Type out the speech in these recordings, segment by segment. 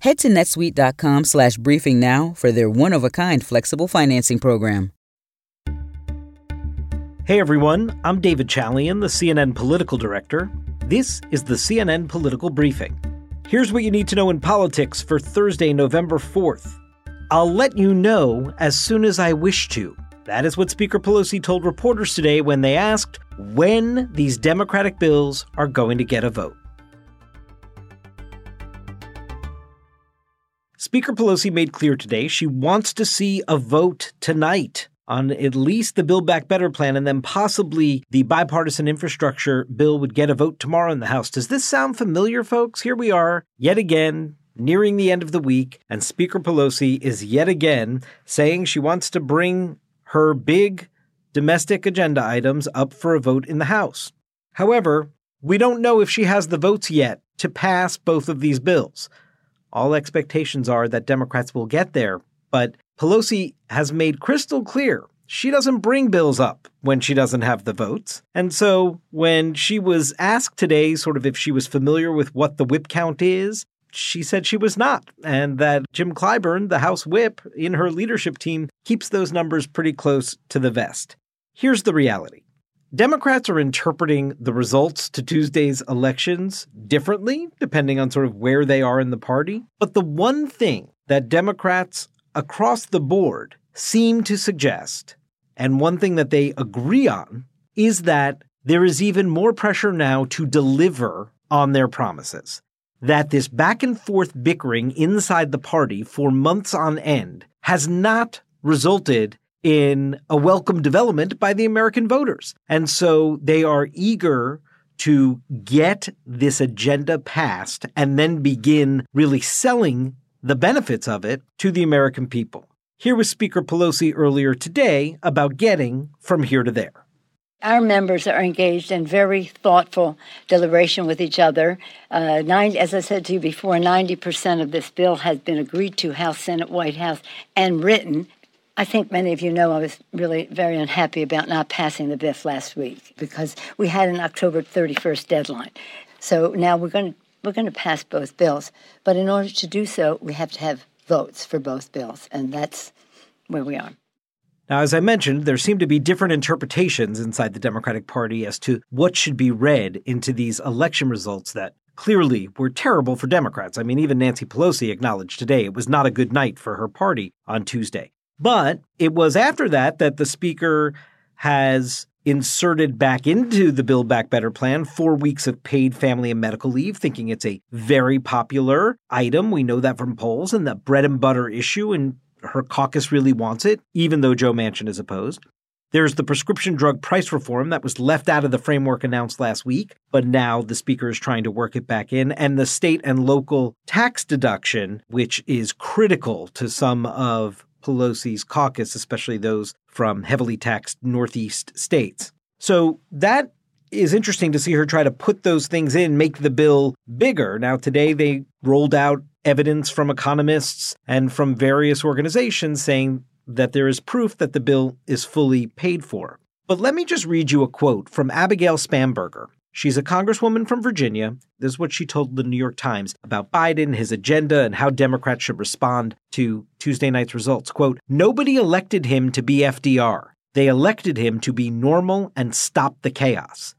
Head to netsuite.com slash briefing now for their one of a kind flexible financing program. Hey everyone, I'm David Chalian, the CNN political director. This is the CNN Political Briefing. Here's what you need to know in politics for Thursday, November 4th. I'll let you know as soon as I wish to. That is what Speaker Pelosi told reporters today when they asked when these Democratic bills are going to get a vote. Speaker Pelosi made clear today she wants to see a vote tonight on at least the Build Back Better plan, and then possibly the bipartisan infrastructure bill would get a vote tomorrow in the House. Does this sound familiar, folks? Here we are, yet again, nearing the end of the week, and Speaker Pelosi is yet again saying she wants to bring her big domestic agenda items up for a vote in the House. However, we don't know if she has the votes yet to pass both of these bills. All expectations are that Democrats will get there, but Pelosi has made crystal clear she doesn't bring bills up when she doesn't have the votes. And so when she was asked today, sort of if she was familiar with what the whip count is, she said she was not, and that Jim Clyburn, the House whip in her leadership team, keeps those numbers pretty close to the vest. Here's the reality Democrats are interpreting the results to Tuesday's elections differently, depending on sort of where they are in the party. But the one thing that Democrats across the board seem to suggest, and one thing that they agree on, is that there is even more pressure now to deliver on their promises. That this back and forth bickering inside the party for months on end has not resulted in a welcome development by the American voters. And so they are eager to get this agenda passed and then begin really selling the benefits of it to the American people. Here was Speaker Pelosi earlier today about getting from here to there. Our members are engaged in very thoughtful deliberation with each other. Uh, nine, as I said to you before, 90% of this bill has been agreed to House, Senate, White House, and written I think many of you know I was really very unhappy about not passing the BIF last week because we had an October 31st deadline. So now we're going to we're going to pass both bills, but in order to do so, we have to have votes for both bills, and that's where we are. Now, as I mentioned, there seem to be different interpretations inside the Democratic Party as to what should be read into these election results that clearly were terrible for Democrats. I mean, even Nancy Pelosi acknowledged today it was not a good night for her party on Tuesday. But it was after that that the speaker has inserted back into the Build Back Better plan four weeks of paid family and medical leave, thinking it's a very popular item. We know that from polls and the bread and butter issue, and her caucus really wants it, even though Joe Manchin is opposed. There's the prescription drug price reform that was left out of the framework announced last week, but now the speaker is trying to work it back in, and the state and local tax deduction, which is critical to some of Pelosi's caucus, especially those from heavily taxed Northeast states. So that is interesting to see her try to put those things in, make the bill bigger. Now, today they rolled out evidence from economists and from various organizations saying that there is proof that the bill is fully paid for. But let me just read you a quote from Abigail Spanberger, She's a congresswoman from Virginia. This is what she told the New York Times about Biden, his agenda, and how Democrats should respond to Tuesday night's results. Quote, nobody elected him to be FDR. They elected him to be normal and stop the chaos.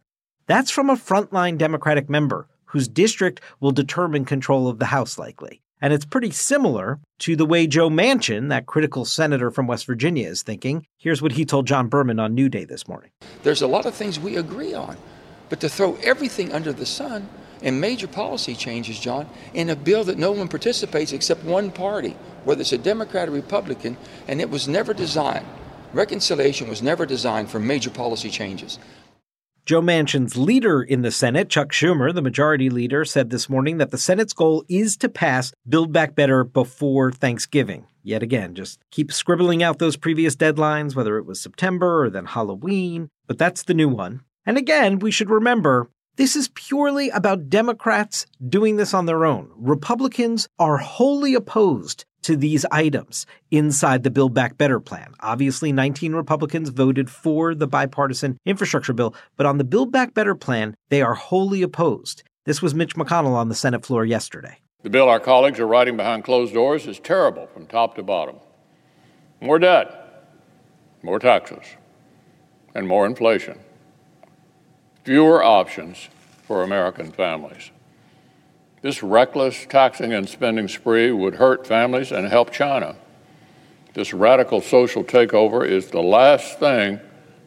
That's from a frontline Democratic member whose district will determine control of the House likely. And it's pretty similar to the way Joe Manchin, that critical senator from West Virginia, is thinking. Here's what he told John Berman on New Day this morning. There's a lot of things we agree on. But to throw everything under the sun and major policy changes, John, in a bill that no one participates except one party, whether it's a Democrat or Republican, and it was never designed. Reconciliation was never designed for major policy changes. Joe Manchin's leader in the Senate, Chuck Schumer, the majority leader, said this morning that the Senate's goal is to pass Build Back Better before Thanksgiving. Yet again, just keep scribbling out those previous deadlines, whether it was September or then Halloween, but that's the new one. And again, we should remember this is purely about Democrats doing this on their own. Republicans are wholly opposed to these items inside the Build Back Better plan. Obviously, 19 Republicans voted for the bipartisan infrastructure bill, but on the Build Back Better plan, they are wholly opposed. This was Mitch McConnell on the Senate floor yesterday. The bill our colleagues are writing behind closed doors is terrible from top to bottom. More debt, more taxes, and more inflation. Fewer options for American families. This reckless taxing and spending spree would hurt families and help China. This radical social takeover is the last thing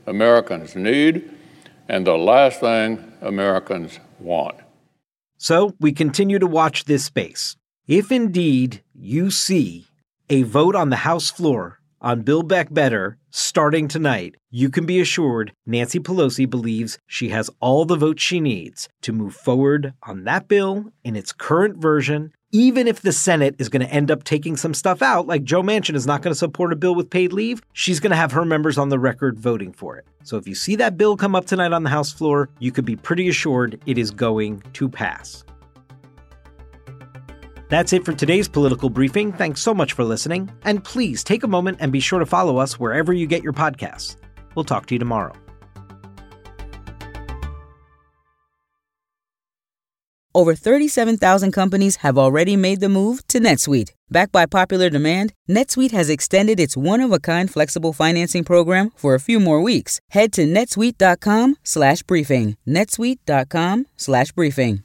Americans need and the last thing Americans want. So we continue to watch this space. If indeed you see a vote on the House floor on Build Back Better starting tonight, you can be assured Nancy Pelosi believes she has all the votes she needs to move forward on that bill in its current version. Even if the Senate is going to end up taking some stuff out, like Joe Manchin is not going to support a bill with paid leave, she's going to have her members on the record voting for it. So if you see that bill come up tonight on the House floor, you could be pretty assured it is going to pass. That's it for today's political briefing. Thanks so much for listening. And please take a moment and be sure to follow us wherever you get your podcasts. We'll talk to you tomorrow. Over 37,000 companies have already made the move to NetSuite. Backed by popular demand, NetSuite has extended its one-of-a-kind flexible financing program for a few more weeks. Head to netsuite.com/briefing. netsuite.com/briefing.